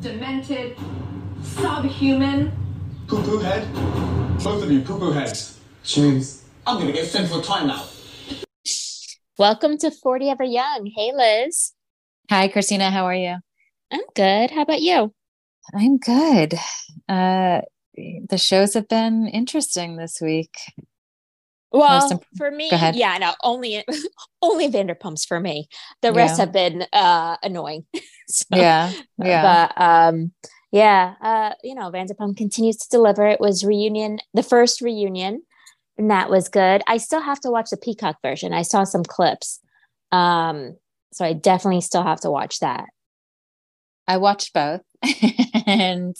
demented, subhuman. Poo poo head? Both of you, poo poo heads. James. I'm gonna get sent for timeout. Welcome to 40 Ever Young. Hey, Liz. Hi, Christina. How are you? I'm good. How about you? I'm good. Uh, the shows have been interesting this week. Well, for me, yeah, no, only only Vanderpumps for me. The rest Yeah. have been uh annoying. So, Yeah, yeah. But um yeah, uh, you know, Vanderpump continues to deliver. It was reunion, the first reunion, and that was good. I still have to watch the Peacock version. I saw some clips. Um, so I definitely still have to watch that. I watched both, and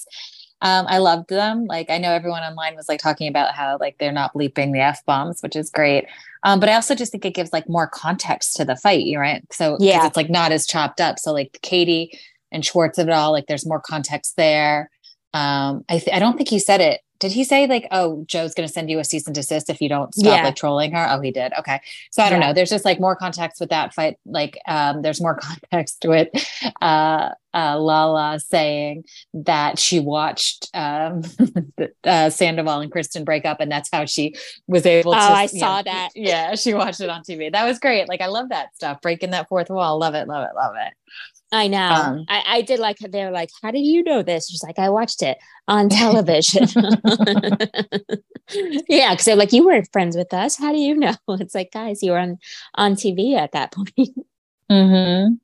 um, I loved them. Like I know everyone online was like talking about how like they're not bleeping the f bombs, which is great. Um, but I also just think it gives like more context to the fight, you right? So Yeah. it's like not as chopped up. So like Katie and Schwartz of it all, like there's more context there. Um, I th- I don't think he said it. Did he say like, oh, Joe's going to send you a cease and desist if you don't stop Yeah. like trolling her? Oh, he did. Okay. So I don't Yeah. know. There's just like more context with that fight. Like, um, there's more context with uh, uh, Lala saying that she watched um, uh, Sandoval and Kristen break up, and that's how she was able to. Oh, I saw know, that. Yeah, she watched it on TV. That was great. Like, I love that stuff. Breaking that fourth wall. Love it. Love it. Love it. I know. Um, I, I did like they were like, How do you know this? She's like, I watched it on television. yeah, because they're like, You weren't friends with us. How do you know? It's like, guys, you were on on TV at that point. Mm-hmm.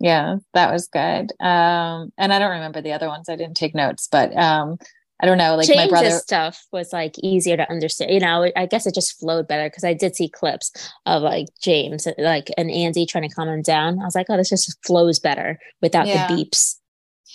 Yeah, that was good. Um, and I don't remember the other ones. I didn't take notes, but um, I don't know. Like my James's brother. stuff was like easier to understand. You know, I guess it just flowed better because I did see clips of like James, like and Andy trying to calm him down. I was like, Oh, this just flows better without Yeah. the beeps.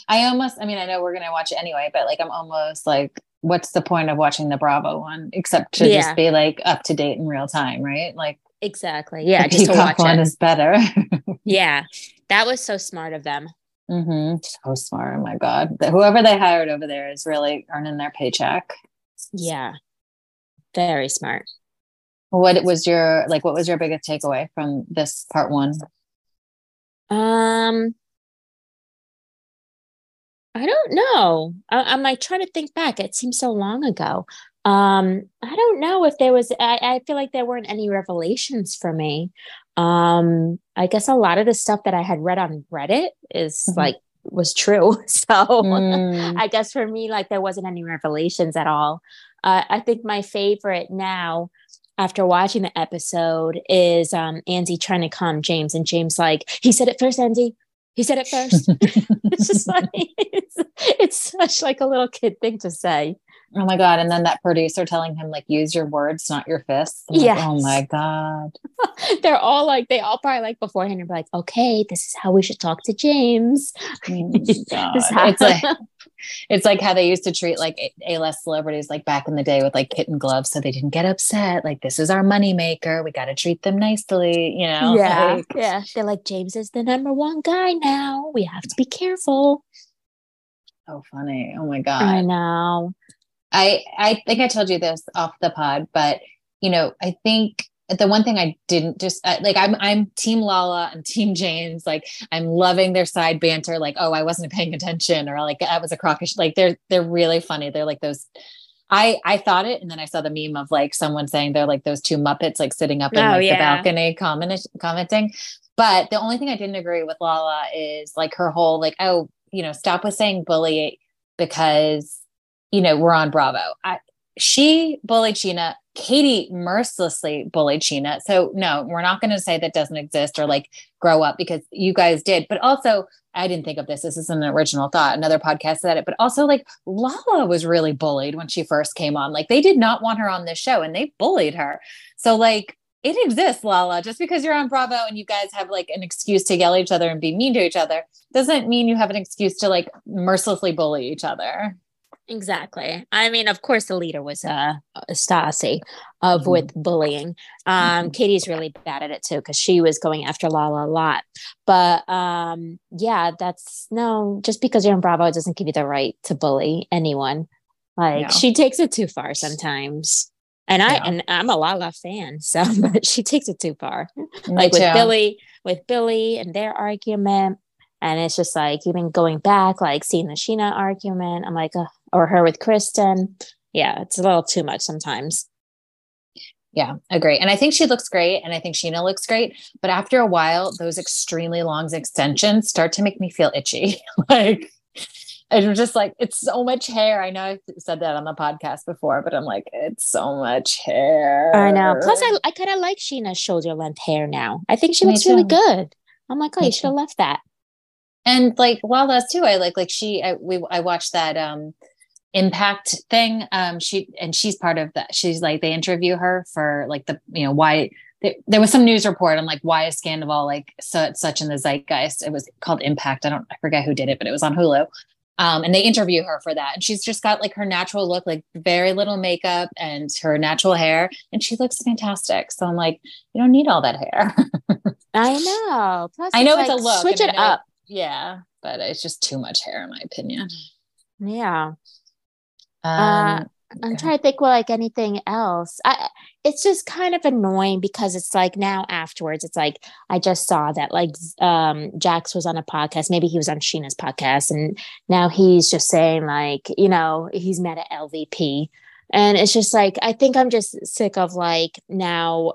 I almost. I mean, I know we're gonna watch it anyway, but like, I'm almost like, what's the point of watching the Bravo one except to Yeah. just be like up to date in real time, right? Like, Exactly. Yeah, the just to Peacock watch one it. is better. Yeah. That was so smart of them. Hmm So smart. Oh my god, whoever they hired over there is really earning their paycheck. Yeah. Very smart. What was your like? What was your biggest takeaway from this part one? Um I don't know. I, I'm like trying to think back. It seems so long ago. Um, I don't know if there was I, I feel like there weren't any revelations for me. Um, I guess a lot of the stuff that I had read on Reddit is Mhm. like was true. So Mm. I guess for me, like there wasn't any revelations at all. Uh, I think my favorite now, after watching the episode, is um, Andy trying to calm James, and James like he said it first, Andy. He said it first. it's just like it's, it's such like a little kid thing to say. Oh my god! And then that producer telling him like, use your words, not your fists. I'm like, oh my god. They're all like they all probably like beforehand and be like, okay, this is how we should talk to James. Oh how- It's like it's like how they used to treat like A list celebrities like back in the day with like kitten gloves, so they didn't get upset. Like this is our moneymaker. We got to treat them nicely. You know. yeah, Like, yeah. They're like James is the number one guy now. We have to be careful. so funny. Oh my god. I know. I I think I told you this off the pod, but you know, I think the one thing I didn't just uh, like I'm I'm team Lala and team James like I'm loving their side banter like oh I wasn't paying attention or like that was a crockish like they're they're really funny they're like those I I thought it and then I saw the meme of like someone saying they're like those two muppets like sitting up in Oh, like yeah. the balcony comment, commenting but the only thing I didn't agree with Lala is like her whole like oh you know stop with saying bully because you know, we're on Bravo. I, she bullied Scheana. Katie mercilessly bullied Scheana. So no, we're not going to say that doesn't exist or like grow up because you guys did. But also, I didn't think of this. This is an original thought. Another podcast said it. But also, like Lala was really bullied when she first came on. Like they did not want her on this show, and they bullied her. So like it exists, Lala. Just because you're on Bravo and you guys have like an excuse to yell at each other and be mean to each other doesn't mean you have an excuse to like mercilessly bully each other. Exactly. I mean, of course, the leader was uh Stassi of Mhm. with bullying. Um, Katie's really bad at it too because she was going after Lala a lot. But um, yeah, that's no. Just because you're in Bravo doesn't give you the right to bully anyone. Like No. she takes it too far sometimes. And I Yeah. and I'm a Lala fan, so but she takes it too far. Me like with. Billy, with Billy and their argument. And it's just like even going back, like seeing the Scheana argument, I'm like, uh, or her with Kristen. Yeah, it's a little too much sometimes. Yeah, agree. And I think she looks great and I think Scheana looks great. But after a while, those extremely long extensions start to make me feel itchy. like, I'm just like, it's so much hair. I know I've said that on the podcast before, but I'm like, it's so much hair. I know. Plus, I, I kind of like Scheana's shoulder length hair now. I think she looks really good. I'm like, oh, Me you should have left that. And like Lala's too. I like like she. I, we I watched that um impact thing. Um, she and she's part of that. She's like they interview her for like the you know why there was some news report on like why is Scandoval like so, such in the zeitgeist. It was called Impact. I don't I forget who did it, but it was on Hulu. Um, and they interview her for that. And she's just got like her natural look, like very little makeup and her natural hair. And she looks fantastic. So I'm like, you don't need all that hair. I know. Plus, I know it's, like, a look. Switch it up. Yeah. But it's just too much hair, in my opinion. Yeah. Um, uh, I'm trying to think, well, like anything else. I, it's just kind of annoying because it's like now afterwards, it's like I just saw that like um Jax was on a podcast, maybe he was on Scheana's podcast, and now he's just saying like, you know, he's met at LVP. And it's just like I think I'm just sick of like now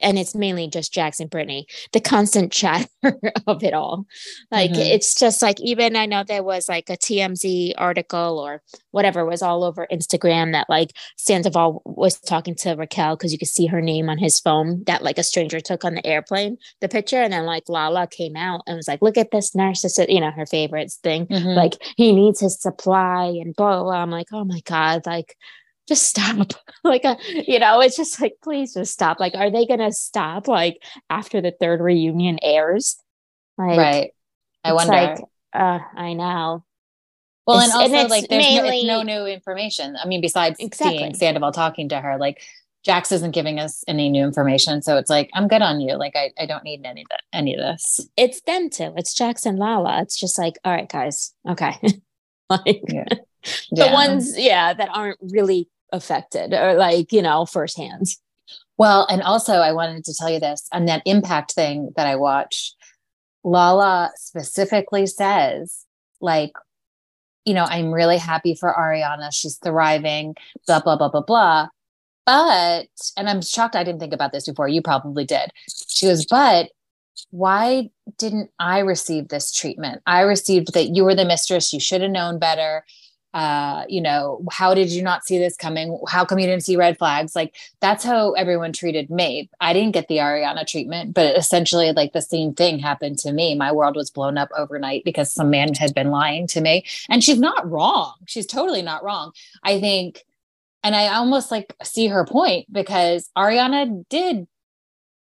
and it's mainly just Jackson Brittany, the constant chatter of it all. Like mm-hmm. it's just like even I know there was like a TMZ article or whatever was all over Instagram that like Sandoval was talking to Raquel because you could see her name on his phone that like a stranger took on the airplane, the picture, and then like Lala came out and was like, "Look at this narcissist," you know, her favorites thing. Mm-hmm. Like he needs his supply and blah, blah blah. I'm like, oh my god, like just stop. Like a, you know it's just like please just stop. Like are they gonna stop like after the third reunion airs? Like, right. I wonder. like, uh, i know. Well it's, and also and like there's mainly, no, no, new information. I mean besides exactly. seeing sandoval talking to her like jax isn't giving us any new information. So it's like i'm good on you. Like i, I don't need any any of this. It's them too. It's jax and lala. It's just like all right guys. Okay. Like yeah. the yeah. ones yeah that aren't really affected or like, you know, firsthand. Well, and also I wanted to tell you this on that impact thing that I watched. Lala specifically says, like, you know, I'm really happy for Ariana. She's thriving, blah, blah, blah, blah, blah. But, and I'm shocked I didn't think about this before. You probably did. She goes, but why didn't I receive this treatment? I received that you were the mistress. You should have known better uh you know how did you not see this coming? How come you didn't see red flags? Like that's how everyone treated me. I didn't get the ariana treatment but essentially like the same thing happened to me. My world was blown up overnight because some man had been lying to me. And she's not wrong. She's totally not wrong. I think and i almost like see her point because ariana did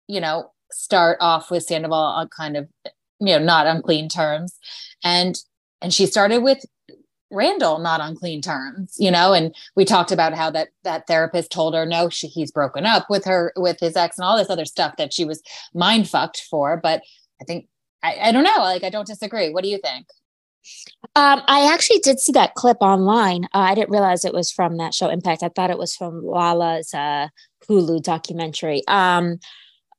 you know start off with sandoval on kind of you know not on clean terms. And and she started with Randall not on clean terms, you know, and we talked about how that that therapist told her no, she, he's broken up with her with his ex and all this other stuff that she was mind fucked for. But I think I, I don't know, like I don't disagree. What do you think? Um, I actually did see that clip online. Uh, I didn't realize it was from that show Impact. I thought it was from Lala's uh, Hulu documentary. Um,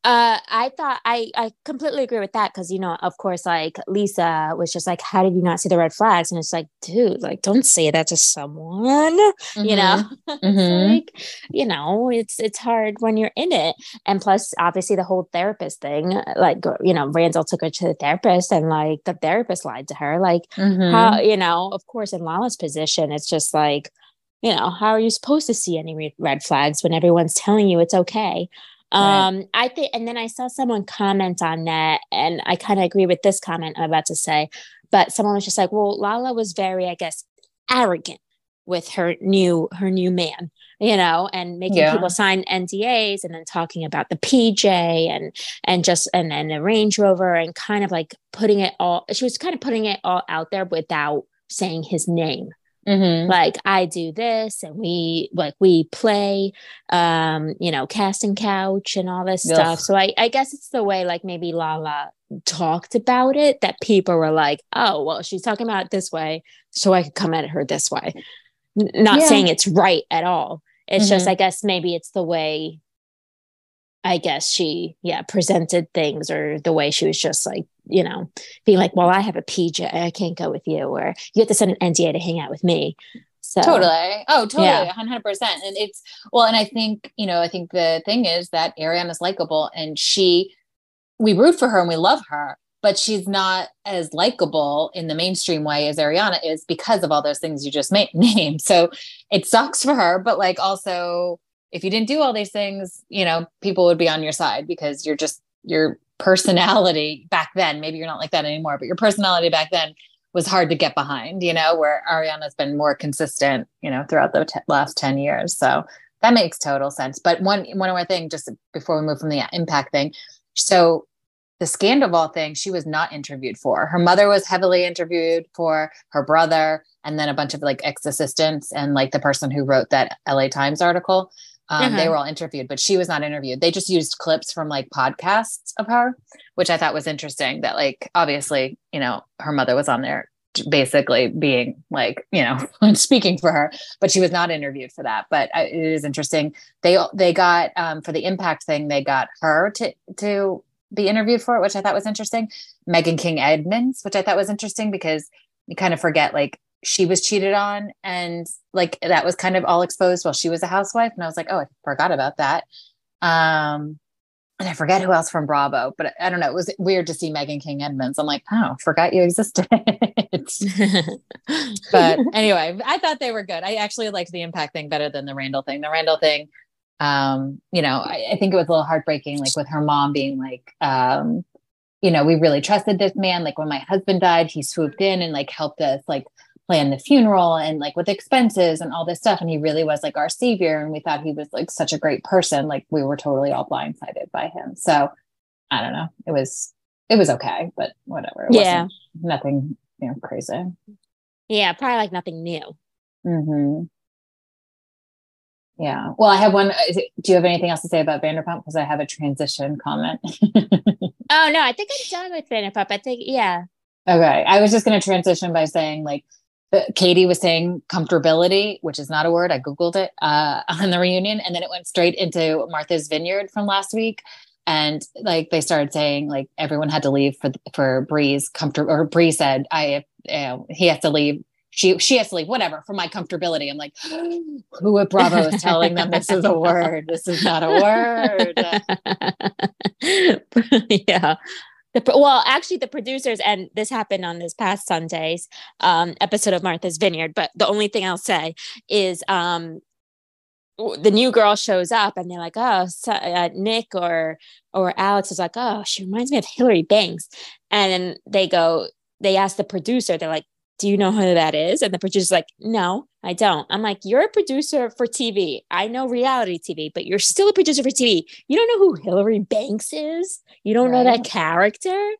uh, I thought I I completely agree with that because you know, of course, like Lisa was just like, "How did you not see the red flags?" And it's like, dude, like, don't say that to someone. Mm-hmm. You know, mm-hmm. like, you know, it's it's hard when you're in it, and plus, obviously, the whole therapist thing. Like, you know, Randall took her to the therapist, and like the therapist lied to her. Like, mm-hmm. how you know, of course, in Lala's position, it's just like, you know, how are you supposed to see any red flags when everyone's telling you it's okay? Um, right. I think, and then I saw someone comment on that, and I kind of agree with this comment I'm about to say. But someone was just like, "Well, Lala was very, I guess, arrogant with her new her new man, you know, and making yeah. people sign NDAs, and then talking about the PJ and and just and then the Range Rover, and kind of like putting it all. She was kind of putting it all out there without saying his name Mm-hmm. Like I do this and we like we play um, you know, casting couch and all this Ugh. stuff. So I, I guess it's the way like maybe Lala talked about it that people were like, oh well she's talking about it this way, so I could come at her this way. N- not yeah. saying it's right at all. It's mm-hmm. just I guess maybe it's the way I guess she, yeah, presented things or the way she was just like, you know, being like, well, I have a PJ, I can't go with you, or you have to send an NDA to hang out with me. So totally. Oh, totally. Yeah. 100%. And it's, well, and I think, you know, I think the thing is that Ariana's likable and she, we root for her and we love her, but she's not as likable in the mainstream way as Ariana is because of all those things you just ma- named. So it sucks for her, but like also, if you didn't do all these things, you know, people would be on your side because you're just your personality back then. Maybe you're not like that anymore, but your personality back then was hard to get behind, you know, where Ariana's been more consistent, you know, throughout the t- last 10 years. So that makes total sense. But one one more thing, just before we move from the impact thing. So the Scandoval thing, she was not interviewed for. Her mother was heavily interviewed for, her brother, and then a bunch of like ex assistants and like the person who wrote that LA Times article. Um, They were all interviewed, but she was not interviewed. They just used clips from like podcasts of her, which I thought was interesting. That like obviously, you know, her mother was on there basically being like you know speaking for her but she was not interviewed for that but I, it is interesting they they got um, for the impact thing they got her to to be interviewed for it which i thought was interesting meghan king edmonds which i thought was interesting because you kind of forget like she was cheated on and like that was kind of all exposed while she was a housewife and i was like oh i forgot about that um and I forget who else from Bravo, but I don't know. It was weird to see Meghan King Edmonds. I'm like, oh, forgot you existed. but anyway, I thought they were good. I actually liked the impact thing better than the Randall thing. The Randall thing, um, you know, I, I think it was a little heartbreaking, like with her mom being like, um, you know, we really trusted this man. Like when my husband died, he swooped in and like helped us like plan the funeral and like with expenses and all this stuff. And he really was like our savior. And we thought he was like such a great person. Like we were totally all blindsided by him. So I don't know. It was it was okay, but whatever. It Yeah. wasn't nothing, you know, crazy. yeah, probably like nothing new. hmm Yeah. Well, I have one. Do you have anything else to say about Vanderpump? Because I have a transition comment. Oh no, I think I'm done with Vanderpump. I think yeah. okay. I was just going to transition by saying, like, Katie was saying comfortability, which is not a word. I Googled it uh, on the reunion, and then it went straight into Martha's Vineyard from last week. And like they started saying, like everyone had to leave for for Bree's comfort, or Bree said, "I, he has to leave." She she has to leave, whatever, for my comfortability. I'm like, who at Bravo is telling them this is a word? This is not a word. yeah. The, well, actually, the producers, and this happened on this past Sunday's um, episode of Martha's Vineyard. But the only thing I'll say is um, the new girl shows up, and they're like, "Oh, so, uh, Nick or or Alex is like, oh, she reminds me of Hilary Banks," and then they go, they ask the producer, they're like, "Do you know who that is?" And the producer's like, "No, I don't." I'm like, "You're a producer for TV. I know reality TV, but you're still a producer for TV. You don't know who Hilary Banks is. You don't know that character.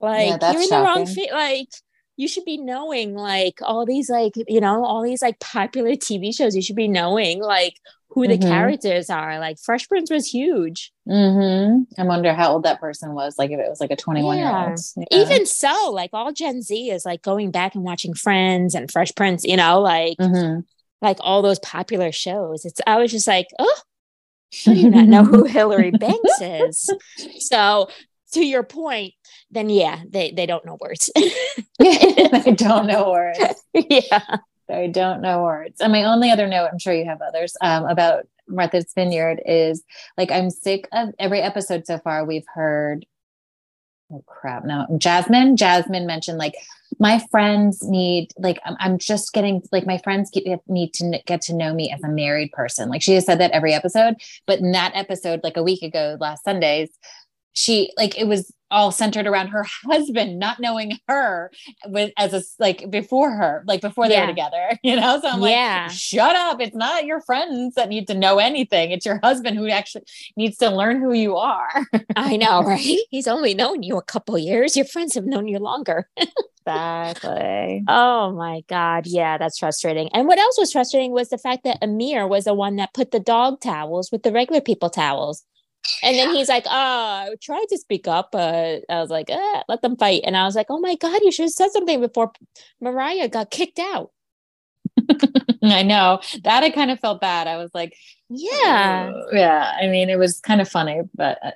Like that's you're in the wrong fit. Like you should be knowing like all these like you know all these like popular TV shows. You should be knowing like who the Mhm. characters are. Like Fresh Prince was huge. hmm I wonder how old that person was. Like if it was like a 21 year Yeah. old. Even so, like all Gen Z is like going back and watching Friends and Fresh Prince. You know, like hmm like all those popular shows. It's I was just like, oh, how do you not know who Hilary Banks is? So to your point, then yeah, they they don't know words. I don't know words. yeah. I don't know words. And my only other note, I'm sure you have others, um, about Martha's Vineyard is like I'm sick of every episode so far. We've heard, oh crap, no, Jasmine. Jasmine mentioned like my friends need like I'm, I'm just getting like my friends get, need to get to know me as a married person. Like she has said that every episode, but in that episode, like a week ago, last Sundays, she like it was all centered around her husband not knowing her with as a like before her like before they Yeah. were together you know so i'm Yeah. like shut up it's not your friends that need to know anything it's your husband who actually needs to learn who you are I know, right? He's only known you a couple years. Your friends have known you longer. exactly Oh my God. Yeah, that's frustrating. And what else was frustrating was the fact that Amir was the one that put the dog towels with the regular people towels. And then he's like, oh, I tried to speak up, but I was like, eh, let them fight. And I was like, oh my God, you should have said something before Mariah got kicked out. I know that I kind of felt bad. I was like, Yeah. "Ugh." yeah. I mean, it was kind of funny, but uh,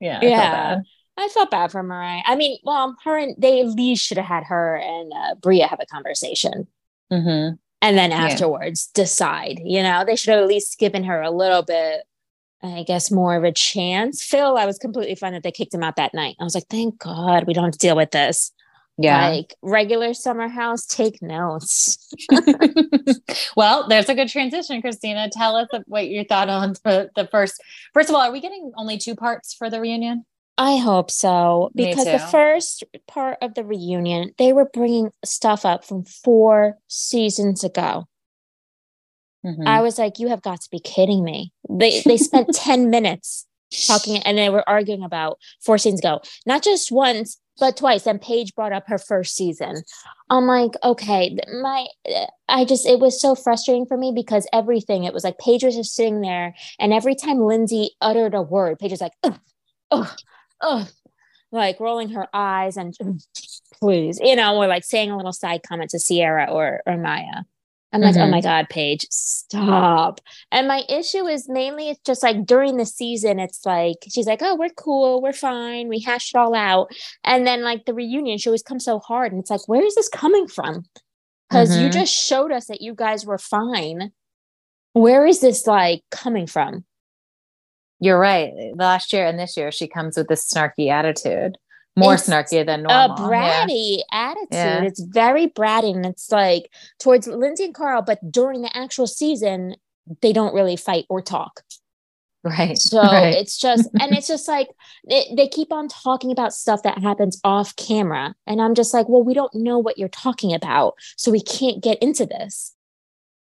yeah, I Yeah. I felt bad for Mariah. I mean, well, her and they at least should have had her and uh, Bria have a conversation. Mhm. and then Yeah. afterwards decide you know they should have at least given her a little bit i guess more of a chance phil i was completely fine that they kicked him out that night i was like thank god we don't have to deal with this Yeah. like regular summer house take notes well, there's a good transition, Christina. Tell us what you thought on the, the first. First of all, are we getting only two parts for the reunion? i hope so because the first part of the reunion they were bringing stuff up from four seasons ago Mhm. i was like you have got to be kidding me. They they spent 10 minutes talking and they were arguing about four seasons ago. Not just once but twice and paige brought up her first season. I'm like okay my i just it was so frustrating for me because everything it was like paige was just sitting there and every time lindsay uttered a word paige was like ugh, ugh, ugh, like rolling her eyes and please you know or like saying a little side comment to ciara or or mya i'm like oh Mhm. my god paige stop and my issue is mainly it's just like during the season, it's like she's like, Oh, we're cool, we're fine, we hashed it all out. And then like the reunion, she always comes so hard. And it's like, where is this coming from? Because you Mhm. just showed us that you guys were fine. Where is this like coming from? You're right. Last year and this year, she comes with this snarky attitude, more It's snarky than A normal. Yeah. bratty attitude. Yeah. It's very bratty. And it's like towards Lindsay and Carl, but during the actual season, they don't really fight or talk. Right. So right. it's just, and it's just like they, they keep on talking about stuff that happens off camera. And I'm just like, well, we don't know what you're talking about. So we can't get into this.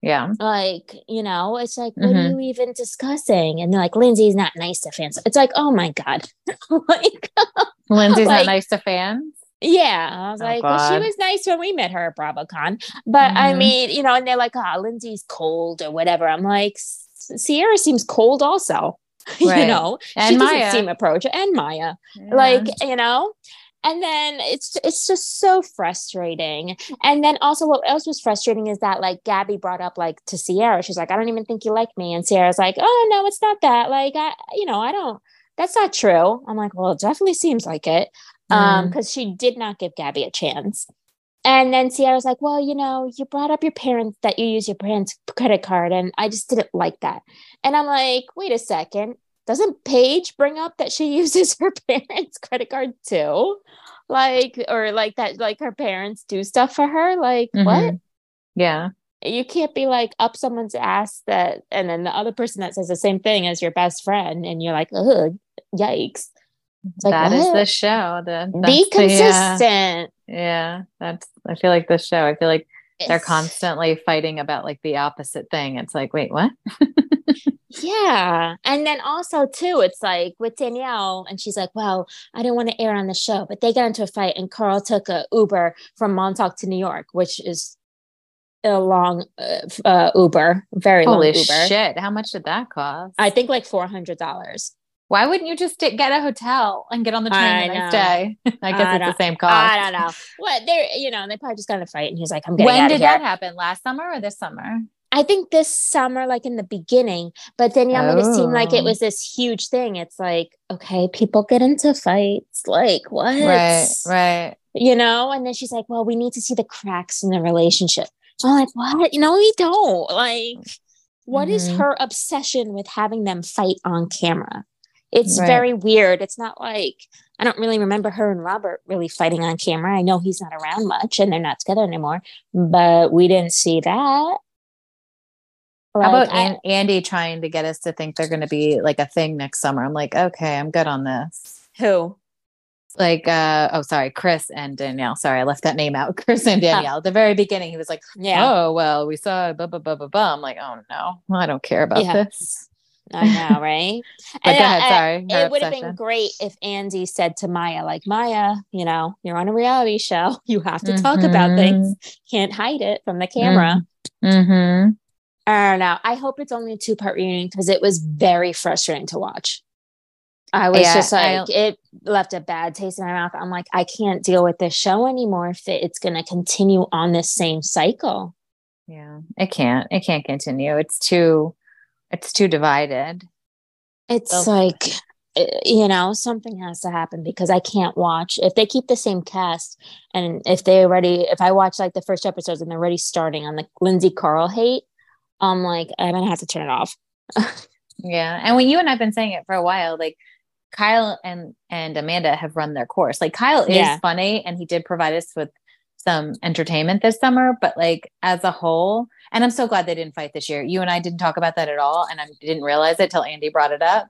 Yeah. Like, you know, it's like, what Mhm. are you even discussing? And they're like, Lindsay's not nice to fans. It's like, oh my God. like, Lindsay's Like- not nice to fans. yeah. I was Oh, like, well, she was nice when we met her at BravoCon. But I Mhm. mean, you know, and they're like, ah, Lindsay's cold or whatever. I'm like, Ciara seems cold also. you know, And she doesn't Mya. seem approach and Mya. Yeah. like you know and then it's it's just so frustrating. And then also what else was frustrating is that like gabby brought up like to ciara. She's like i don't even think you like me. And ciara's like oh no it's not that. Like i you know i don't that's not true. I'm like well it definitely seems like it. Um Mm. because she did not give gabby a chance. And then Ciara's like, well, you know, you brought up your parents that you use your parents' credit card, and I just didn't like that. And I'm like, wait a second, doesn't Paige bring up that she uses her parents' credit card too? Like, or like that, like her parents do stuff for her? Like, what? Mhm. Yeah. You can't be like up someone's ass that, and then the other person that says the same thing as your best friend, and you're like, ugh, yikes. It's like, That is what? the show. The, Be that's the- yeah. consistent. Yeah, that's. I feel like the show. I feel like they're constantly fighting about like the opposite thing. It's like, wait, what? Yeah. And then also too, it's like with Danielle, and she's like, Well, I didn't want to air on the show, but they got into a fight and Carl took a Uber from Montauk to New York, which is a long uh, uh, Uber, very Holy long Uber. shit! How much did that cost? I think like four hundred dollars. Why wouldn't you just get a hotel and get on the train I the next know. day? I guess I it's the same cost. I don't know. What they're you know, they probably just got in a fight and he's like, I'm getting When out did of here. that happen? Last summer or this summer? I think this summer, like in the beginning, but then Danielle made it seem like it Oh. was this huge thing. It's like, okay, people get into fights. Like, what? Right, right. you know and then she's like well we need to see the cracks in the relationship So i'm like what no we don't like what is Mhm. her obsession with having them fight on camera it's Right. very weird it's not like i don't really remember her and robert really fighting on camera i know he's not around much and they're not together anymore but we didn't see that How about I- An- Andy trying to get us to think they're going to be like a thing next summer? I'm like, okay, I'm good on this. who Like, uh, oh, sorry, Chris and Danielle. Sorry, I left that name out. Chris and Danielle. At the very beginning, he was like, yeah oh, well, we saw blah, blah, blah, blah, blah. I'm like, oh, no, I don't care about Yeah. this. i know right But And go ahead. I- Sorry. her it would have been great if Andy said to Mya, like, Mya, you know, you're on a reality show. You have to talk about Mhm. things. Can't hide it from the camera. Mm-hmm. I don't know. I hope it's only a two part reunion because it was very frustrating to watch. I was Yeah, just like, it left a bad taste in my mouth. I'm like, I can't deal with this show anymore if it- it's going to continue on this same cycle. Yeah, it can't. It can't continue. It's too. It's too divided. It's like eh, you know something has to happen because I can't watch if they keep the same cast and if they already if I watch like the first episodes and they're already starting on the Lindsay Carl hate, I'm like I'm gonna have to turn it off. yeah, and when you and I've been saying it for a while, like Kyle and and Amanda have run their course. Like Kyle is Yeah. funny and he did provide us with some entertainment this summer, but like as a whole, and I'm so glad they didn't fight this year. You and I didn't talk about that at all, and I didn't realize it till Andy brought it up.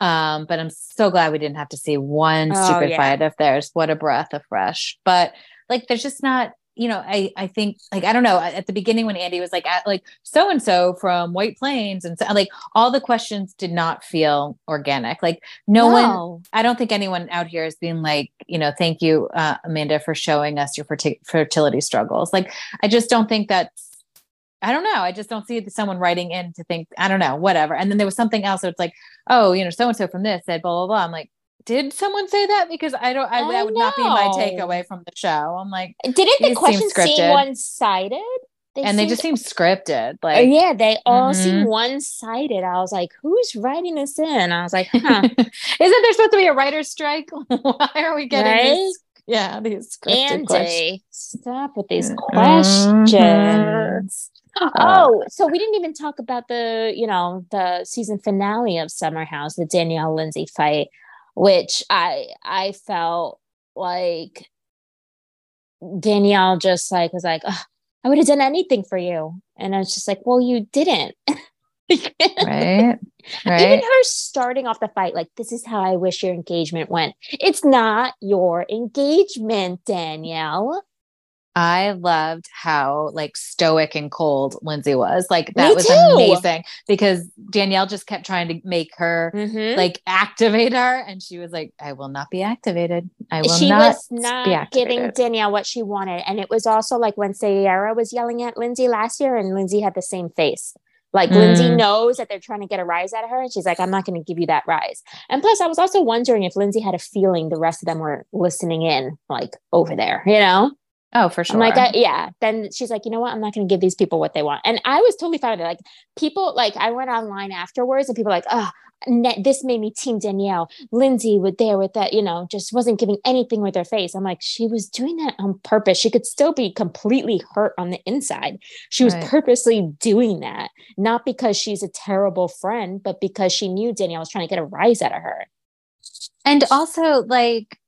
Um, but I'm so glad we didn't have to see one stupid yeah. fight of theirs. What a breath of fresh. But like, there's just not. You know, I I think like I don't know. At the beginning, when Andy was like, at, like so and so from White Plains, and so, like all the questions did not feel organic. Like no one I don't think anyone out here is being like, you know, thank you, uh, Amanda, for showing us your ferti- fertility struggles. Like, I just don't think that's, I don't know. I just don't see someone writing in to think, I don't know, whatever. And then there was something else. So it's like, oh, you know, so and so from this said blah, blah, blah. I'm like, did someone say that? Because I don't, I, I that would not be my takeaway from the show. I'm like, Didn't the seem questions seem one sided? and they just seem scripted. Oh, Like, yeah, they all Mhm. seem one sided. I was like, who's writing this in? I was like, huh. isn't there supposed to be a writer's strike? Why are we getting Right? these? Yeah, these scripted questions. Stop with these Mhm. questions. Uh, Oh, so we didn't even talk about the, you know, the season finale of Summer House, the Danielle Lindsay fight, which I I felt like Danielle just like was like, I would have done anything for you. And I was just like, well, you didn't. right, Even her starting off the fight, like, this is how I wish your engagement went. It's not your engagement, Danielle. I loved how like stoic and cold Lindsay was. Like that Me was too. amazing because Danielle just kept trying to make her Mhm. like activate her, and she was like, "I will not be activated. I will she not, was be not giving. Danielle what she wanted. And it was also like when Ciara was yelling at Lindsay last year, and Lindsay had the same face. Like Lindsay Mm. knows that they're trying to get a rise out of her. And she's like, I'm not going to give you that rise. And plus, I was also wondering if Lindsay had a feeling the rest of them were listening in, like over there, you know? Oh, for sure. I'm like, I, yeah. Then she's like, you know what? I'm not going to give these people what they want. And I was totally fine with it. Like people, like I went online afterwards, and people were like, oh, this made me team Danielle. Lindsay with there with that, you know, just wasn't giving anything with her face. I'm like, she was doing that on purpose. She could still be completely hurt on the inside. She was Right. purposely doing that, not because she's a terrible friend, but because she knew Danielle was trying to get a rise out of her. and also like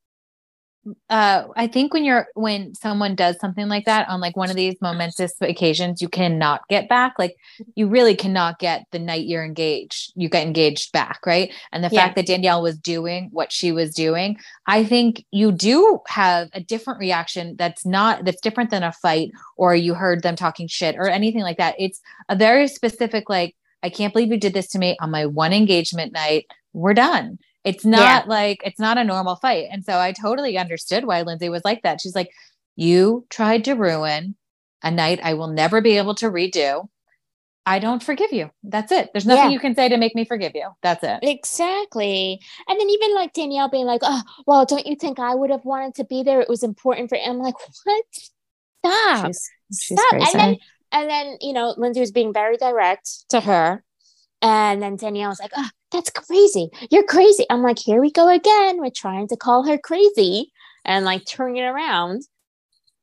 uh i think when you're when someone does something like that on like one of these momentous occasions you cannot get back like you really cannot get the night you're engaged you get engaged back right? And the Yeah. fact that danielle was doing what she was doing i think you do have a different reaction that's not that's different than a fight or you heard them talking shit or anything like that. It's a very specific like i can't believe you did this to me on my one engagement night. We're done it's not like it's not a normal fight. And so I totally understood why Lindsay was like that. She's like, You tried to ruin a night I will never be able to redo. I don't forgive you. That's it. There's nothing Yeah. you can say to make me forgive you. That's it. Exactly. And then even like Danielle being like, oh, well, don't you think I would have wanted to be there? It was important for I'm like, what? Stop. She's, she's Stop. crazy. And then and then, you know, Lindsay was being very direct to her. And then Danielle was like, oh, that's crazy. You're crazy. I'm like, here we go again. We're trying to call her crazy and like turn it around.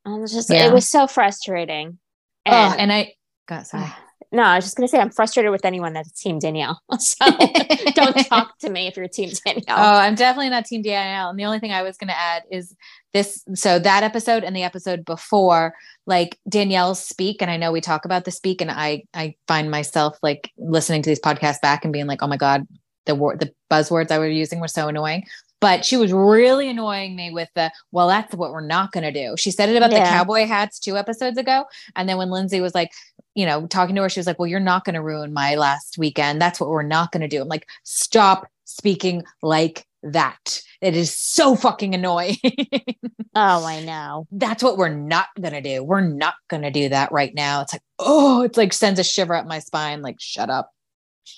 And it was just Yeah. it was so frustrating. oh, And, and I got sorry. No, I was just gonna say I'm frustrated with anyone that's Team Danielle. So don't talk to me if you're Team Danielle. Oh, I'm definitely not Team Danielle. And the only thing I was going to add is this. So that episode and the episode before, like Danielle's speak, and I know we talk about the speak, and I I find myself like listening to these podcasts back and being like, oh my god, the word the buzzwords I were using were so annoying. But she was really annoying me with the, well, that's what we're not going to do. She said it about the cowboy hats two episodes ago. And then when Lindsay was like, you know, talking to her, she was like, well, you're not going to ruin my last weekend. That's what we're not going to do. I'm like, stop speaking like that. It is so fucking annoying. Oh, I know. That's what we're not going to do. We're not going to do that right now. It's like, oh, it's like sends a shiver up my spine. Like, shut up.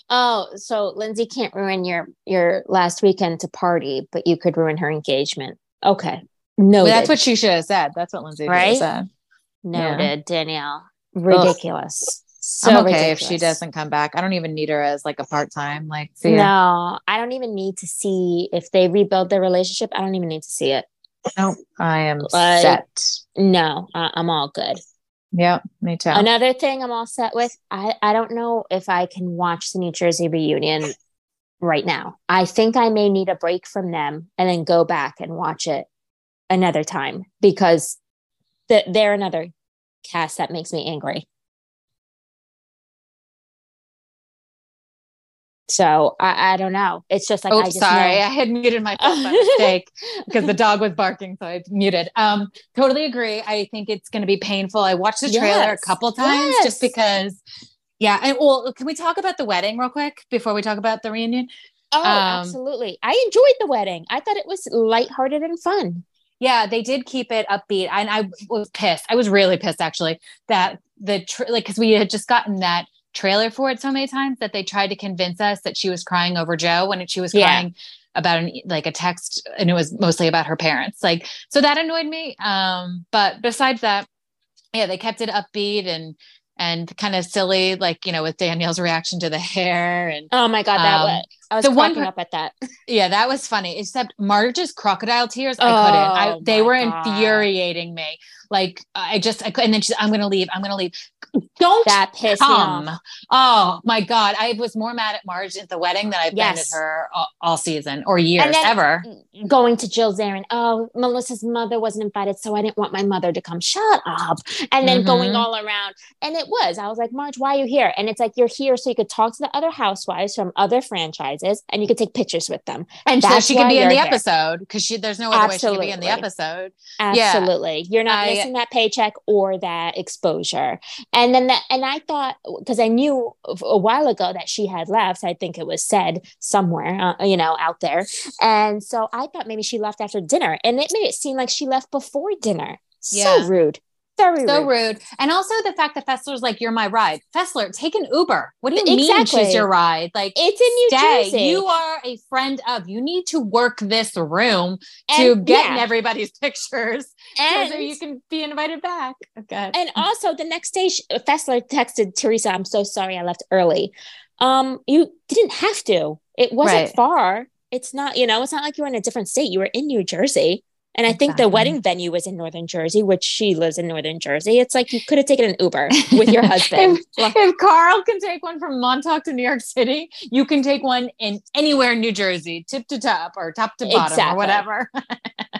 Oh, so Lindsay can't ruin your your last weekend to party, but you could ruin her engagement. Okay. No, that's what she should have said. That's what Lindsay should have Right? said. noted, Danielle. Ridiculous. So I'm okay if she doesn't come back. I don't even need her as like a part time. Like, see. No, I don't even need to see if they rebuild their relationship. I don't even need to see it. no, I am Like- set. No, uh, I'm all good. Yep, me too. Another thing I'm all set with, I, I don't know if I can watch the New Jersey reunion right now. I think I may need a break from them and then go back and watch it another time because th- they're another cast that makes me angry. So I, I don't know. It's just like I Oops, just sorry. know- I had muted myself by mistake because the dog was barking, so I muted. Um, totally agree. I think it's going to be painful. I watched the trailer a couple times yes. just because. Yeah, and well, can we talk about the wedding real quick before we talk about the reunion? Oh, Um, absolutely. I enjoyed the wedding. I thought it was lighthearted and fun. Yeah, they did keep it upbeat, and I was pissed. I was really pissed actually that the tr like because we had just gotten that trailer for it so many times that they tried to convince us that she was crying over Joe when she was Yeah. crying about an like a text, and it was mostly about her parents. Like, so that annoyed me. Um, but besides that, yeah, they kept it upbeat and and kind of silly, like you know, with Danielle's reaction to the hair and Oh my god, that Um, was I was the one cracking per- up at that. yeah, that was funny. Except Marge's crocodile tears, I Oh, couldn't. I, they were God. infuriating me. Like I just, I could, and then she's, I'm gonna leave. I'm gonna leave. Don't That pissed me come. Oh my god, I was more mad at Marge at the wedding than I've Yes. been at her all, all season or years ever. Going to Jill Zarin. Oh, Melissa's mother wasn't invited, so I didn't want my mother to come. Shut up. And then going Mhm. all around. And it was. I was like, Marge, why are you here? And it's like you're here so you could talk to the other housewives from other franchises and you could take pictures with them. And so she can be in the episode because she there's no other way she can be in the Absolutely. episode. Yeah. Absolutely. You're not I- missing that paycheck or that exposure. And then that, and I thought, because I knew a while ago that she had left, I think it was said somewhere, uh, you know, out there. And so I thought maybe she left after dinner and it made it seem like she left before dinner. Yeah. So rude. Very So rude. rude. And also the fact that Fessler's like, you're my ride. Fessler, take an Uber. What do you mean Exactly. she's your ride? Like It's in New stay. Jersey. You are a friend of. You need to work this room to And- get in yeah. everybody's pictures so and, that you can be invited back. Okay. and also the next day, Fessler texted Teresa, I'm so sorry I left early. Um, you didn't have to. It wasn't Right. far. It's not, you know, it's not like you were in a different state. You were in New Jersey. And I think the wedding venue was in Northern Jersey, which she lives in Northern Jersey. It's like you could have taken an Uber with your husband. if, if Carl can take one from Montauk to New York City, you can take one in anywhere in New Jersey, tip to top or top to bottom Exactly. or whatever.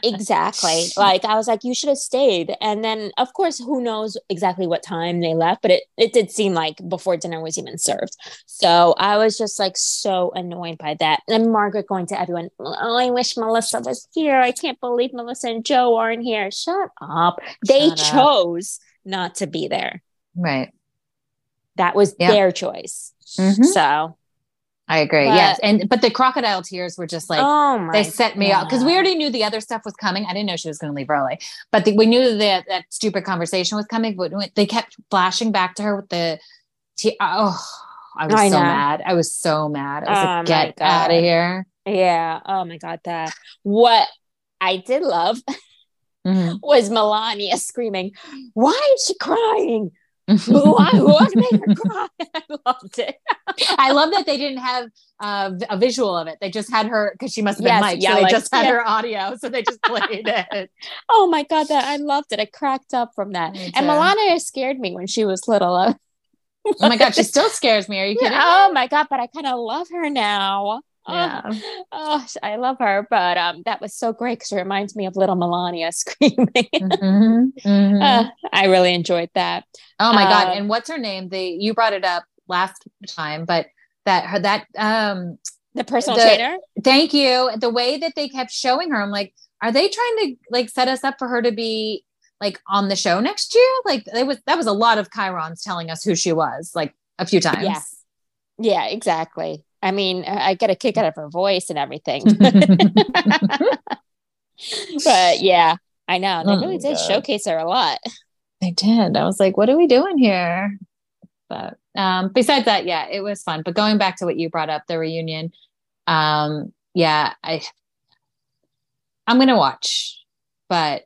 exactly. Like I was like, you should have stayed. And then of course, who knows exactly what time they left, but it, it did seem like before dinner was even served. So I was just like so annoyed by that. And Margaret going to everyone, oh, I wish Melissa was here. I can't believe Melissa and Joe aren't here. Shut up. They Shut up. chose not to be there. right. That was Yeah. their choice. Mhm. So I agree. But- yes. And but the crocodile tears were just like oh they set me up because we already knew the other stuff was coming. I didn't know she was going to leave early, but the, we knew that that stupid conversation was coming. But they kept flashing back to her with the, te- oh, I was I so know. mad. I was so mad. I was Oh like, get out of here. Yeah. Oh my God. That what I did love Mhm. was Milania screaming, Why is she crying? Why what made her cry? I loved it. I love that they didn't have uh, a visual of it. They just had her because she must have been Yes, Mike. yeah, so they like- just had yeah. her audio, so they just played it. Oh my god, that I loved it. I cracked up from that. And. Milania scared me when she was little. Oh my god, she still scares me. Are you kidding? oh my god, but I kind of love her now. Oh, Yeah. oh, I love her. But um, that was so great because it reminds me of little Milania screaming. Mhm, mhm. Uh, I really enjoyed that. Oh my god! Um, And what's her name? They you brought it up last time, but that her that um The personal The- trainer. thank you. The way that they kept showing her, I'm like, are they trying to like set us up for her to be like on the show next year? Like it was that was a lot of chyrons telling us who she was, like a few times. Yeah. Yeah, exactly. I mean, I get a kick out of her voice and everything. but yeah, I know. They Oh really did God. showcase her a lot. They did. I was like, what are we doing here? But um, besides that, yeah, it was fun. But going back to what you brought up, the reunion, um, yeah, I I'm gonna watch, but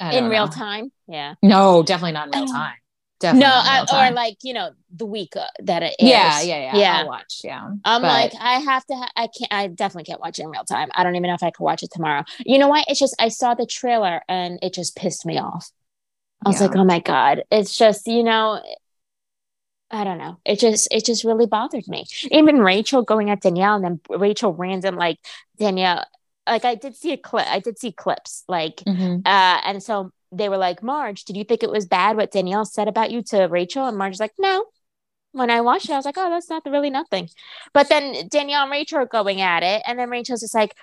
In don't real time. Yeah. No, definitely not in real time. Definitely. no, I, or like you know the week uh, that it airs. yeah, yeah, yeah, yeah. I'll watch. Yeah, I'm But- like, I have to. Ha- I can't. I definitely can't watch it in real time. I don't even know if I could watch it tomorrow. You know why? It's just I saw the trailer and it just pissed me off. I was Yeah. like, oh my god! It's just you know, I don't know. It just it just really bothered me. Even Rachel going at Danielle and then Rachel random like Danielle. Like I did see a clip. I did see clips like Mhm. uh, and so they were like, Marge, did you think it was bad what Danielle said about you to Rachel? And Marge's like, no. When I watched it, I was like, oh, that's not really nothing. But then Danielle and Rachel are going at it. And then Rachel's just like,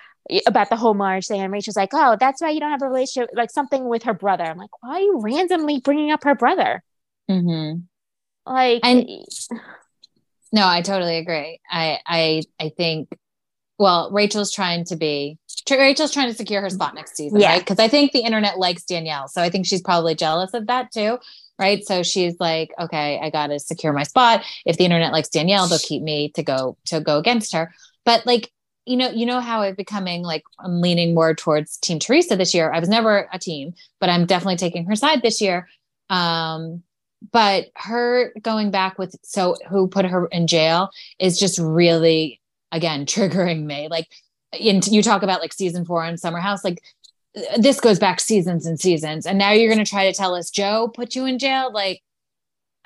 about the whole Marge thing. And Rachel's like, oh, that's why you don't have a relationship, like something with her brother. I'm like, why are you randomly bringing up her brother? Mhm. Like, And- No, I totally agree. I I I think well, Rachel's trying to be Rachel's trying to secure her spot next season, Yeah. right? Because I think the internet likes Danielle. So I think she's probably jealous of that too. Right. So she's like, okay, I gotta secure my spot. If the internet likes Danielle, they'll keep me to go to go against her. But like, you know, you know how I'm becoming like I'm leaning more towards Team Teresa this year. I was never a team, but I'm definitely taking her side this year. Um, but her going back with so who put her in jail is just really again triggering me like in, you talk about like season four in summer house like this goes back seasons and seasons and now you're going to try to tell us joe put you in jail like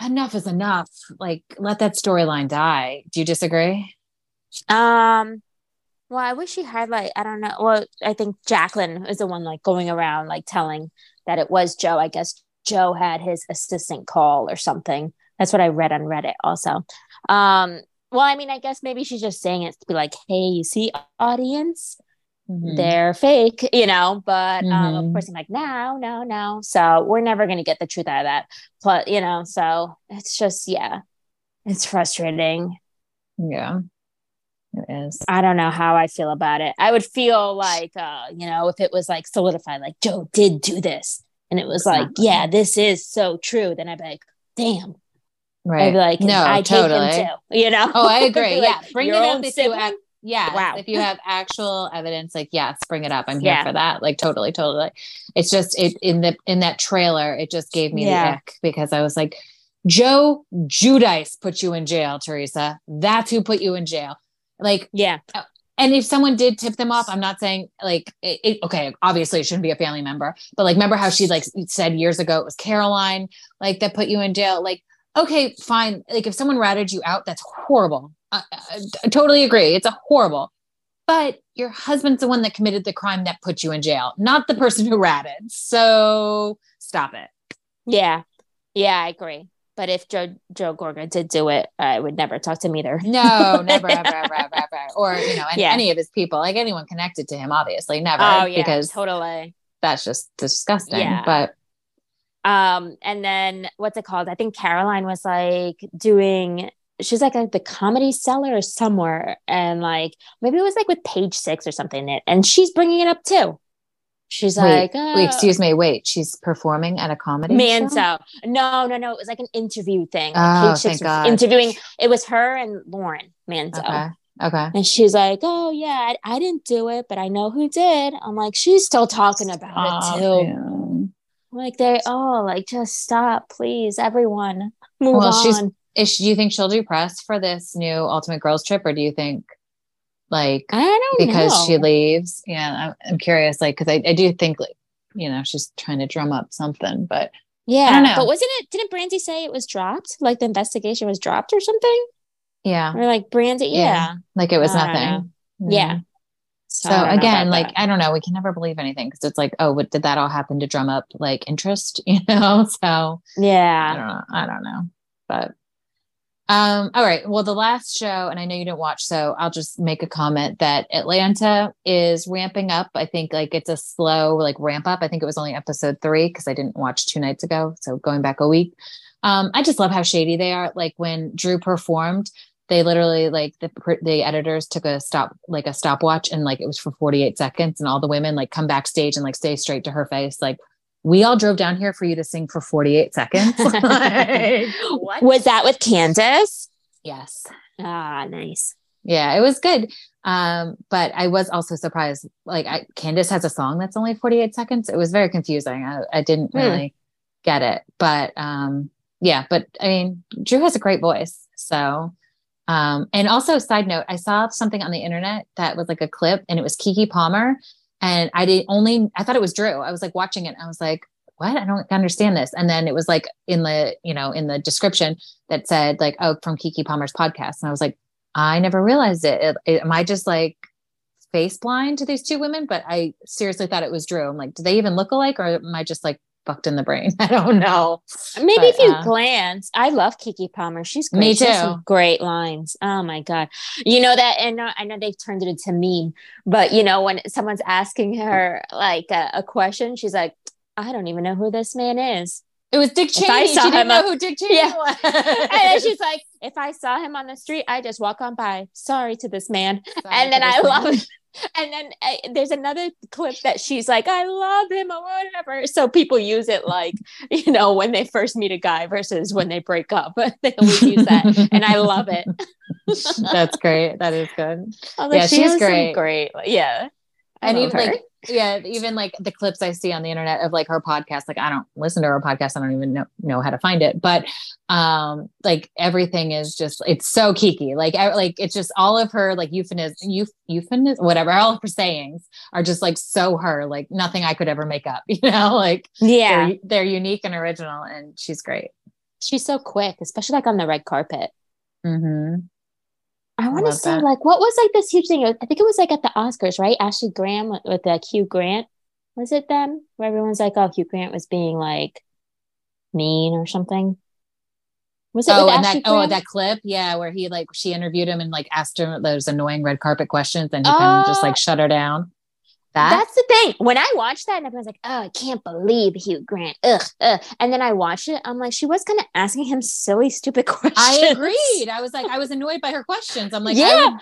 enough is enough like let that storyline die do you disagree um, well, I wish she had like, I don't know. Well, I think Jacqueline is the one like going around like telling that it was Joe. I guess Joe had his assistant call or something. That's what I read on Reddit also. Um, well, I mean, I guess maybe she's just saying it to be like, hey, you see, audience, Mhm. they're fake, you know. But um, of Mhm. course, I'm like, no, no, no. So we're never gonna get the truth out of that. Plus, you know, so it's just yeah, it's frustrating. yeah it is I don't know how I feel about it. I would feel like, uh, you know, if it was like solidified, like Joe did do this, and it was like, yeah, this is so true. Then I'd be like, damn. Right I'd be like, no I totally hate him too. You know? oh i agree like, yeah bring it up if you have yeah Wow. if you have actual evidence like yes bring it up i'm here Yeah. for that like totally totally it's just it in the in that trailer it just gave me Yeah. the ick because i was like joe giudice put you in jail teresa that's who put you in jail like yeah, uh, and if someone did tip them off i'm not saying like it, it- okay obviously it shouldn't be a family member but like remember how she like said years ago it was caroline like that put you in jail like okay fine like if someone ratted you out that's horrible I, I, I totally agree it's a horrible but your husband's the one that committed the crime that put you in jail not the person who ratted so stop it yeah, yeah. I agree. But if Joe Joe Gorga did do it, uh, I would never talk to him either. no never ever ever ever ever or you know any, Yeah. any of his people like anyone connected to him obviously never Oh yeah, because totally. that's just disgusting. Yeah. But Um, and then what's it called? I think Caroline was like doing. She's like at the comedy cellar or somewhere, and like maybe it was like with Page Six or something. And she's bringing it up too. She's wait, like, uh, wait, excuse me, wait, she's performing at a comedy show? Manzo. No, no, no. It was like an interview thing. Oh, Page Six thank was God. interviewing. It was her and Lauren Manzo. Okay. Okay. And she's like, "Oh yeah, I, I didn't do it, but I know who did." I'm like, "She's still talking about it too." Like they, oh, like just stop, please, everyone, move Well, on. she's- Is she, do you think she'll do press for this new Ultimate Girls trip, or do you think like I don't know because know. she leaves? Yeah, I'm, I'm curious. Like, because I, I do think like you know she's trying to drum up something, but yeah, don't know. but wasn't it? Didn't Brandy say it was dropped? Like the investigation was dropped or something? yeah, Or like Brandy? Yeah. Yeah. like it was I nothing. Yeah. Mm-hmm. So again, like that. I don't know, we can never believe anything because it's like, oh, what did that all happen to drum up like interest? You know, so yeah, I don't know, I don't know, but um, all right. Well, the last show, and I know you didn't watch, so I'll just make a comment that Atlanta is ramping up. I think like it's a slow like ramp up. I think it was only episode three because I didn't watch two nights ago, so going back a week. Um, I just love how shady they are. Like when Drew performed, they literally like the the editors took a stop like a stopwatch and like it was for 48 seconds and all the women like come backstage and like stay straight to her face like we all drove down here for you to sing for 48 seconds Like, what was that with Candace? yes Ah, nice. yeah it was good um but i was also surprised like I, candace has a song that's only 48 seconds it was very confusing i, I didn't Hmm. really get it but um yeah, but I mean, Drew has a great voice. So, um, and also, side note, I saw something on the internet that was like a clip and it was Keke Palmer. And I did only, I thought it was Drew. I was like watching it. I was like, what? I don't understand this. And then it was like in the, you know, in the description that said like, oh, from Keke Palmer's podcast. And I was like, I never realized it. it, it am I just like face blind to these two women? But I seriously thought it was Drew. I'm like, do they even look alike or am I just like fucked in the brain. I don't know. Maybe but, if you uh, glance, I love Keke Palmer. She's great. Me too. great lines. Oh my god. You know that, and I know they've turned it into meme, but you know when someone's asking her like a, a question, she's like, "I don't even know who this man is." It was Dick Cheney. She didn't know who Dick Cheney yeah. was. and then she's like, if I saw him on the street, I just walk on by. Sorry to this man. Sorry and then I man. love and then uh, there's another clip that she's like, I love him or whatever. So people use it like, you know, when they first meet a guy versus when they break up. they always use that. and I love it. That's great. That is good. yeah, she she's great. Great. Yeah. I and even her. like yeah even like the clips i see on the internet of like her podcast like i don't listen to her podcast i don't even know, know how to find it but um like everything is just it's so kiki like I, like it's just all of her like euphemism euph, euphemism whatever all of her sayings are just like so her like nothing i could ever make up you know like yeah they're, they're unique and original and she's great she's so quick especially like on the red carpet mm-hmm. I want to say that. like what was like this huge thing? I think it was like at the Oscars, right? Ashley Graham with, with uh, Hugh Grant. Was it them where everyone's like, "Oh, Hugh Grant was being like mean or something"? Was it? Oh, and that oh that clip, yeah, where he like she interviewed him and like asked him those annoying red carpet questions, and he kind of just like shut her down. That? That's the thing. When I watched that, and everyone's like, "Oh, I can't believe Hugh Grant." Ugh, ugh. And then I watched it. I'm like, she was kind of asking him silly, stupid questions. I agreed. I was like, I was annoyed by her questions. I'm like, yeah,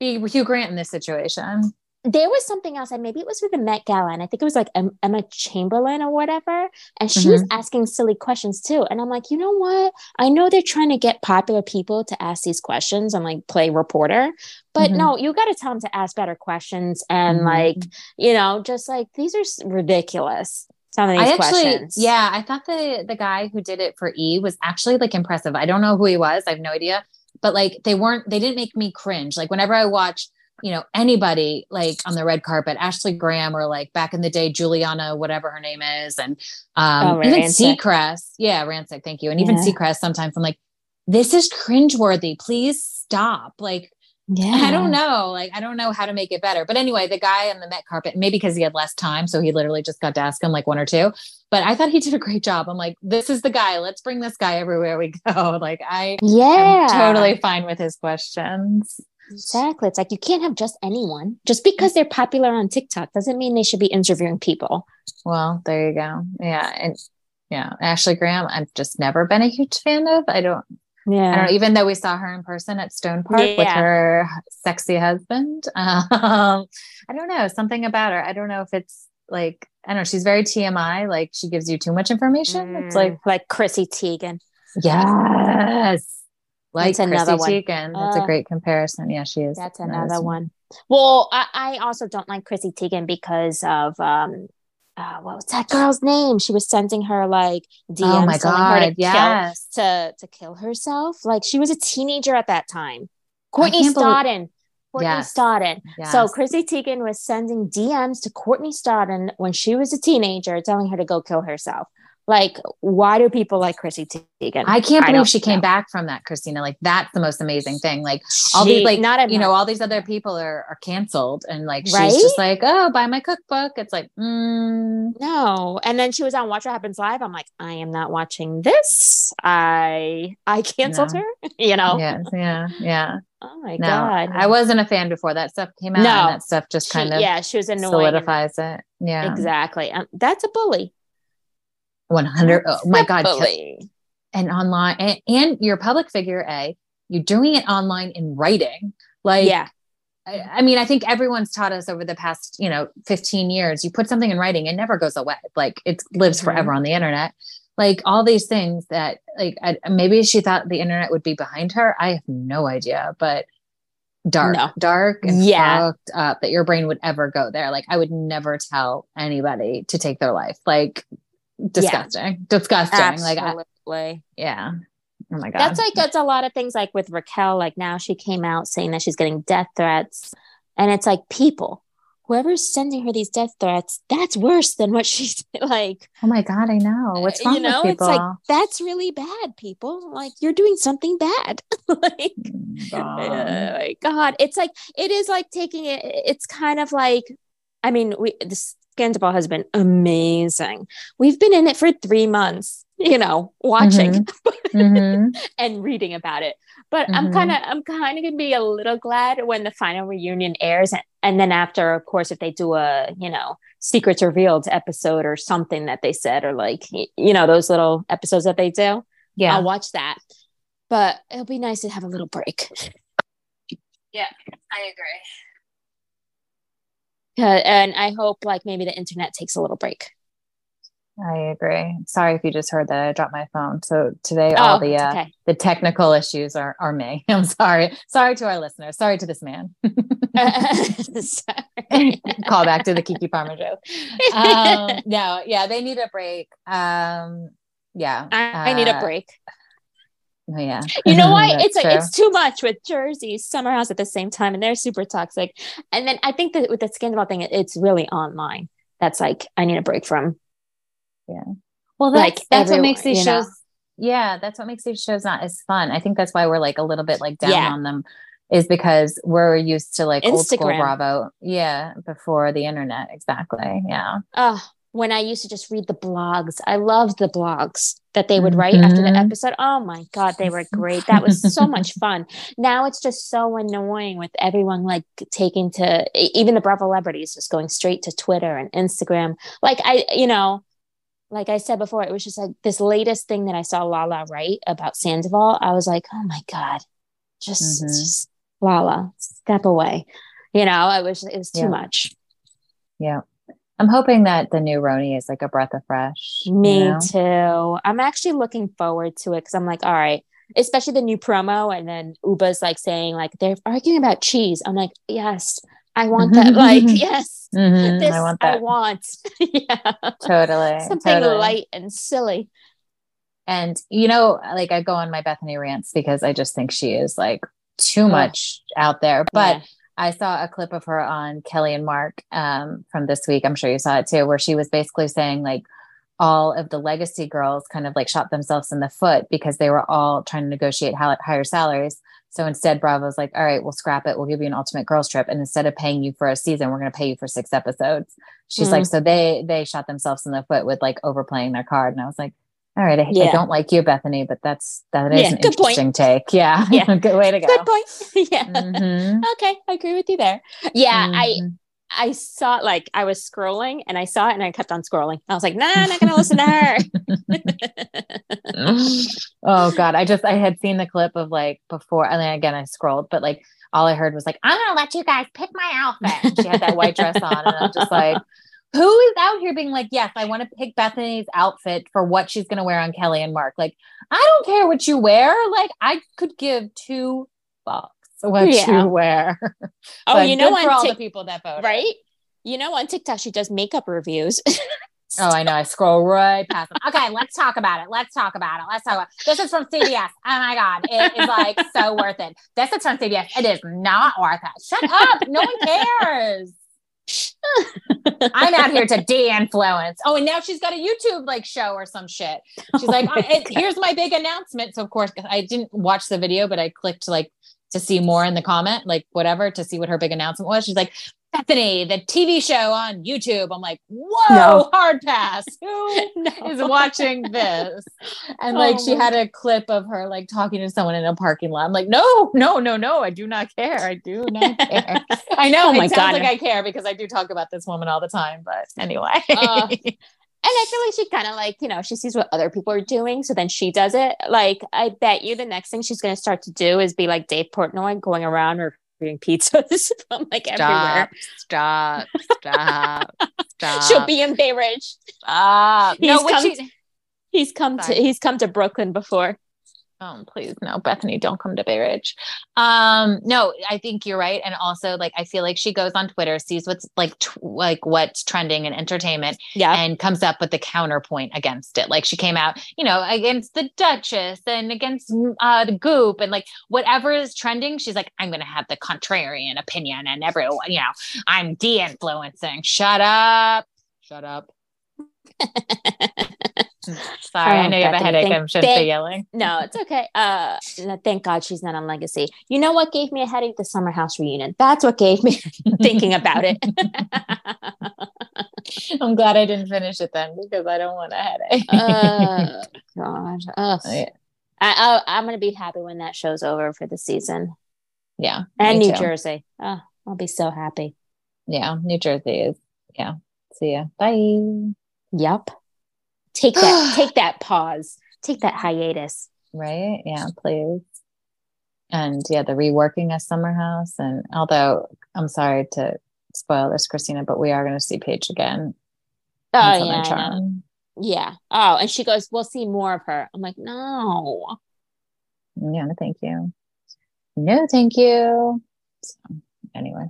be Hugh Grant in this situation there was something else, and maybe it was for the Met Gala, and I think it was like Emma Chamberlain or whatever, and she mm-hmm. was asking silly questions too. And I'm like, you know what? I know they're trying to get popular people to ask these questions and like play reporter, but mm-hmm. no, you got to tell them to ask better questions and mm-hmm. like, you know, just like these are ridiculous. Some of these I actually, yeah, I thought the the guy who did it for E was actually like impressive. I don't know who he was. I have no idea, but like they weren't. They didn't make me cringe. Like whenever I watch you know anybody like on the red carpet ashley graham or like back in the day giuliana whatever her name is and um oh, even seacrest. Yeah rancic thank you. And even yeah. seacrest sometimes i'm like this is cringeworthy please stop. Like yeah. i don't know like i don't know how to make it better. But anyway the guy on the met carpet maybe because he had less time so he literally just got to ask him like one or two. But i thought he did a great job. I'm like this is the guy. Let's bring this guy everywhere we go. Like i yeah. totally fine with his questions Exactly. It's like you can't have just anyone. Just because they're popular on TikTok doesn't mean they should be interviewing people. Well, there you go. Yeah. And yeah, Ashley Graham, I've just never been a huge fan of. I don't yeah. I don't even though we saw her in person at Stone Park yeah. with her sexy husband. Um, I don't know. Something about her. I don't know if it's like I don't know, she's very TMI, like she gives you too much information. Mm, it's like like Chrissy Teigen. Yes like that's another Chrissy one. Teigen. That's uh, a great comparison. Yeah, she is. That's another one. Well, I, I, also don't like Chrissy Teigen because of um uh, what was that girl's name? She was sending her like DMs oh my God, her to yes. kill to to kill herself. Like she was a teenager at that time. Courtney Stodden. Courtney yes. Stodden. Yes. So Chrissy Teigen was sending DMs to Courtney Stodden when she was a teenager, telling her to go kill herself. Like, why do people like Chrissy Teigen? I can't believe I she came back from that, Christina. Like, that's the most amazing thing. Like, all these, like, not you know, all these other people are, are canceled, and like, right? she's just like, oh, buy my cookbook. It's like, mm. no. And then she was on Watch What Happens Live. I'm like, I am not watching this. I I canceled her. You know? Yes. Yeah. Yeah. Oh my no, god! I wasn't a fan before that stuff came out. No, that stuff just kind of yeah, she was annoying. Solidifies it. Yeah, exactly. Um, that's a bully. 100 oh my god and online and, and you're a public figure a you're doing it online in writing. Like yeah. I, I, mean i think everyone's taught us over the past you know 15 years you put something in writing it never goes away. Like it lives mm-hmm. forever on the internet. Like all these things that like I, maybe she thought the internet would be behind her. I have no idea but dark no. dark and yeah. fucked up that your brain would ever go there. Like i would never tell anybody to take their life. Like disgusting yeah. disgusting Absolutely. like I. Yeah. Oh my god. That's like that's a lot of things like with Raquel. Like now she came out saying that she's getting death threats, and it's like people, whoever's sending her these death threats, that's worse than what she's like. oh my god, I know. Uh, What's wrong you know, it's like that's really bad. People like you're doing something bad. like Oh, oh God. my god it's like it is like taking it it's kind of like i mean we the scandal has been amazing we've been in it for three months you know watching Mhm. and reading about it but i'm kind of i'm kind of gonna be a little glad when the final reunion airs and, and then after of course if they do a you know secrets revealed episode or something that they said or like you know those little episodes that they do Yeah. I'll watch that. But it'll be nice to have a little break. yeah. I agree. And I hope like maybe the internet takes a little break. I agree. Sorry if you just heard that I dropped my phone. So today all the uh, okay. the technical issues are are me. I'm sorry. Sorry to our listeners. Sorry to this man. Sorry. Call back to the Keke Palmer joke. Um, no, yeah, they need a break. Um, yeah, I, I need a uh, break. Oh, yeah, You know why? It's like it's too much with Jersey, Summer House at the same time, and they're super toxic. And then I think that with the scandal thing, it's really online. That's like I need a break from. Yeah. Well, that's like that's what makes these you know? shows. Yeah, that's what makes these shows not as fun. I think that's why we're like a little bit like down Yeah. on them, is because we're used to like old school Bravo. Yeah, before the internet. Exactly. Yeah. Oh, when I used to just read the blogs, I loved the blogs that they would write after the Mhm. episode. Oh my God, they were great. That was so much fun. Now it's just so annoying with everyone like taking to even the Bravo celebrities just going straight to Twitter and Instagram. Like I, you know, like I said before, it was just like this latest thing that I saw Lala write about Sandoval. I was like, oh my God, just, Mhm. just Lala, step away. You know, I was it was too Yeah. much. Yeah. I'm hoping that the new RHONY is like a breath of fresh. you Me know? too. I'm actually looking forward to it because I'm like, all right, especially the new promo, and then Ubah's like saying like they're arguing about cheese. I'm like, yes, I want that. like, yes, Mhm, this I want I want. yeah, totally. something totally. light and silly. And you know, like I go on my Bethenny rants because I just think she is like too Ugh. much out there. But Yeah. I saw a clip of her on Kelly and Mark um, from this week. I'm sure you saw it too, where she was basically saying like all of the legacy girls kind of like shot themselves in the foot because they were all trying to negotiate higher salaries. So instead, Bravo's like, all right, we'll scrap it. We'll give you an ultimate girls trip. And instead of paying you for a season, we're going to pay you for six episodes. She's Mhm. like, so they, they shot themselves in the foot with like overplaying their card. And I was like, all right, I, I don't like you, Bethenny, but that's, that is Yeah, an good point. interesting take. Yeah. Yeah. good way to go. Good point. yeah. Mhm. Okay, I agree with you there. Yeah, I Mhm. I saw like I was scrolling and I saw it and I kept on scrolling. I was like, nah, I'm not gonna listen to her. oh god i just i had seen the clip of like before and then again i scrolled but like all i heard was like i'm gonna let you guys pick my outfit she had that white dress on and i'm just like who is out here being like yes i want to pick bethenny's outfit for what she's gonna wear on kelly and mark like i don't care what you wear like i could give two fucks what Yeah. you wear oh, you know for all on the people that vote, right? You know on TikTok she does makeup reviews. Oh, I know. I scroll right past them. Okay, let's talk about it. Let's talk about it. Let's talk about this is from CBS. Oh my god, it is like so worth it. This is from CBS. It is not worth it. Shut up. No one cares. I'm out here to de-influence. Oh, and now she's got a YouTube like show or some shit. She's like, Oh my I- it- here's my big announcement. So of course, I didn't watch the video, but I clicked like to see more in the comment, like whatever, to see what her big announcement was. She's like, Bethenny, the TV show on YouTube. I'm like, whoa, No. hard pass. Who No. is watching this? And Oh like she had a clip of her like talking to someone in a parking lot. I'm like, no, no, no, no, I do not care. I do not care. I know Oh my it sounds God. like I care because I do talk about this woman all the time, but anyway. Uh, I feel like she kind of like, you know, she sees what other people are doing. So then she does it. Like, I bet you the next thing she's going to start to do is be like Dave Portnoy going around reviewing pizzas from like everywhere. stop, stop, stop. She'll be in Bay Ridge. stop. He's No, come she, He's come Sorry. to he's come to Brooklyn before. Oh, please no, Bethenny, don't come to Bay Ridge. Um, no, I think you're right. And also like I feel like she goes on Twitter, sees what's like t- like what's trending in entertainment Yeah. and comes up with the counterpoint against it. Like she came out, you know, against the Duchess and against uh the goop and like whatever is trending, she's like, I'm gonna have the contrarian opinion and everyone, you know, I'm de-influencing. Shut up. Shut up. Sorry, I Oh, know you have a headache. thank- I shouldn't be yelling. No, it's okay. Uh, no, thank God she's not on Legacy. You know what gave me a headache? The Summer House reunion. That's what gave me thinking about it. I'm glad I didn't finish it then because I don't want a headache. oh God. Ugh. Yeah. I, I, I'm gonna be happy when that show's over for the season. yeah. And New too. Jersey. Oh, I'll be so happy. Yeah. New Jersey is. Yeah. See ya. Bye. Yep. Take that. take that pause. Take that hiatus. Right. Yeah. Please. And yeah, the reworking of Summer House. And although I'm sorry to spoil this, Christina, but we are going to see Paige again. Oh yeah, Charm. yeah. Oh, and she goes, "We'll see more of her." I'm like, no. Yeah. No, thank you. No, thank you. So, anyway.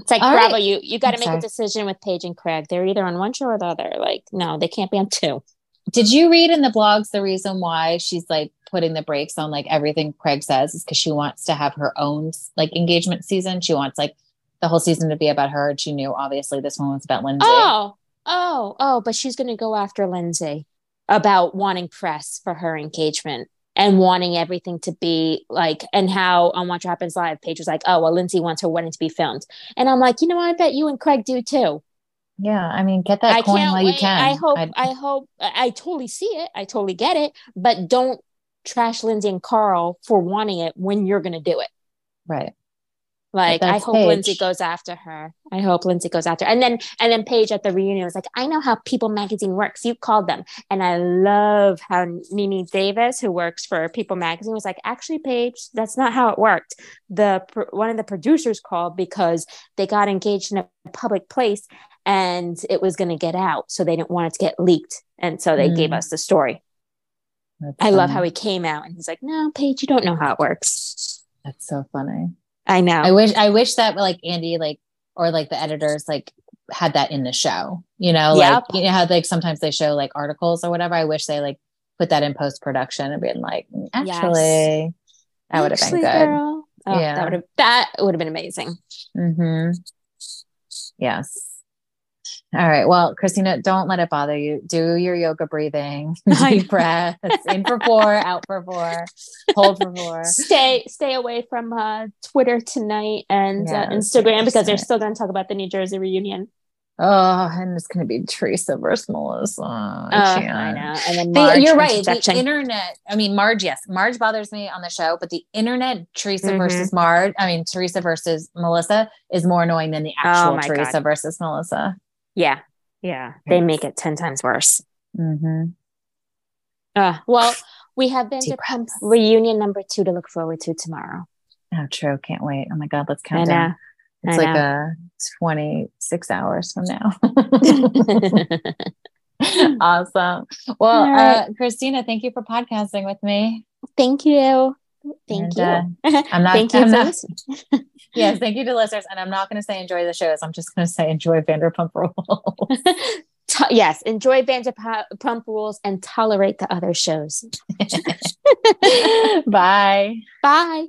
It's like All Bravo. right. You you got to make sorry. a decision with Paige and Craig. They're either on one show or the other. Like, no, they can't be on two. Did you read in the blogs the reason why she's like putting the brakes on like everything Craig says is because she wants to have her own like engagement season. She wants like the whole season to be about her. And she knew obviously this one was about Lindsay. Oh, oh, oh! But she's going to go after Lindsay about wanting press for her engagement and wanting everything to be like, and how on Watch What Happens Live, Paige was like, "Oh, well, Lindsay wants her wedding to be filmed," and I'm like, you know what? I bet you and Craig do too. Yeah. I mean, get that I coin while you can. I hope. I'd- I hope. I, I totally see it. I totally get it. But don't trash Lindsay and Carl for wanting it when you're going to do it. right. Like I hope Lindsay goes after her. I hope Lindsay goes after. Her. And then and then Paige at the reunion was like, I know how People Magazine works. You called them, and I love how Nene Davis, who works for People Magazine, was like, actually, Paige, that's not how it worked. The pr- one of the producers called because they got engaged in a public place, and it was going to get out, so they didn't want it to get leaked, and so they gave Mm. us the story. That's I love how he came out, and he's like, No, Paige, you don't know how it works. That's so funny. I know. I wish I wish that like Andy like or like the editors like had that in the show. You know, like Yep. you know how like sometimes they show like articles or whatever. I wish they like put that in post production and been like, "Mm, Yes. actually, that would have been good. girl. Oh, Yeah. that would have that would have been amazing. Mm-hmm. Yes. All right. Well, Christina, don't let it bother you. Do your yoga breathing, I deep breaths, in for four, out for four, hold for four. Stay stay away from uh, Twitter tonight and uh, Instagram because they're still going to talk about the New Jersey reunion. Oh, and it's going to be Teresa versus Melissa. I Uh, can't. I know. And then The- you're right. The internet. I mean, Marge. Yes, Marge bothers me on the show, but the internet Teresa Mhm. versus Marge. I mean, Teresa versus Melissa is more annoying than the Oh actual my Teresa God. versus Melissa. Yeah, yeah, they make it ten times worse. Mm-hmm. Uh, well, we have Deep Vanderpump breaths. reunion number two to look forward to tomorrow. Oh, true. Can't wait. Oh my God, let's count down. know. It's I like a 26 hours from now. awesome. Well, right. uh, Christina, thank you for podcasting with me. Thank you. Thank And, you. uh, I'm not, Thank you I'm not- yes, thank you to listeners. And I'm not going to say enjoy the shows. I'm just going to say enjoy Vanderpump Rules. To- yes, enjoy Vanderpump Rules and tolerate the other shows. Bye. Bye.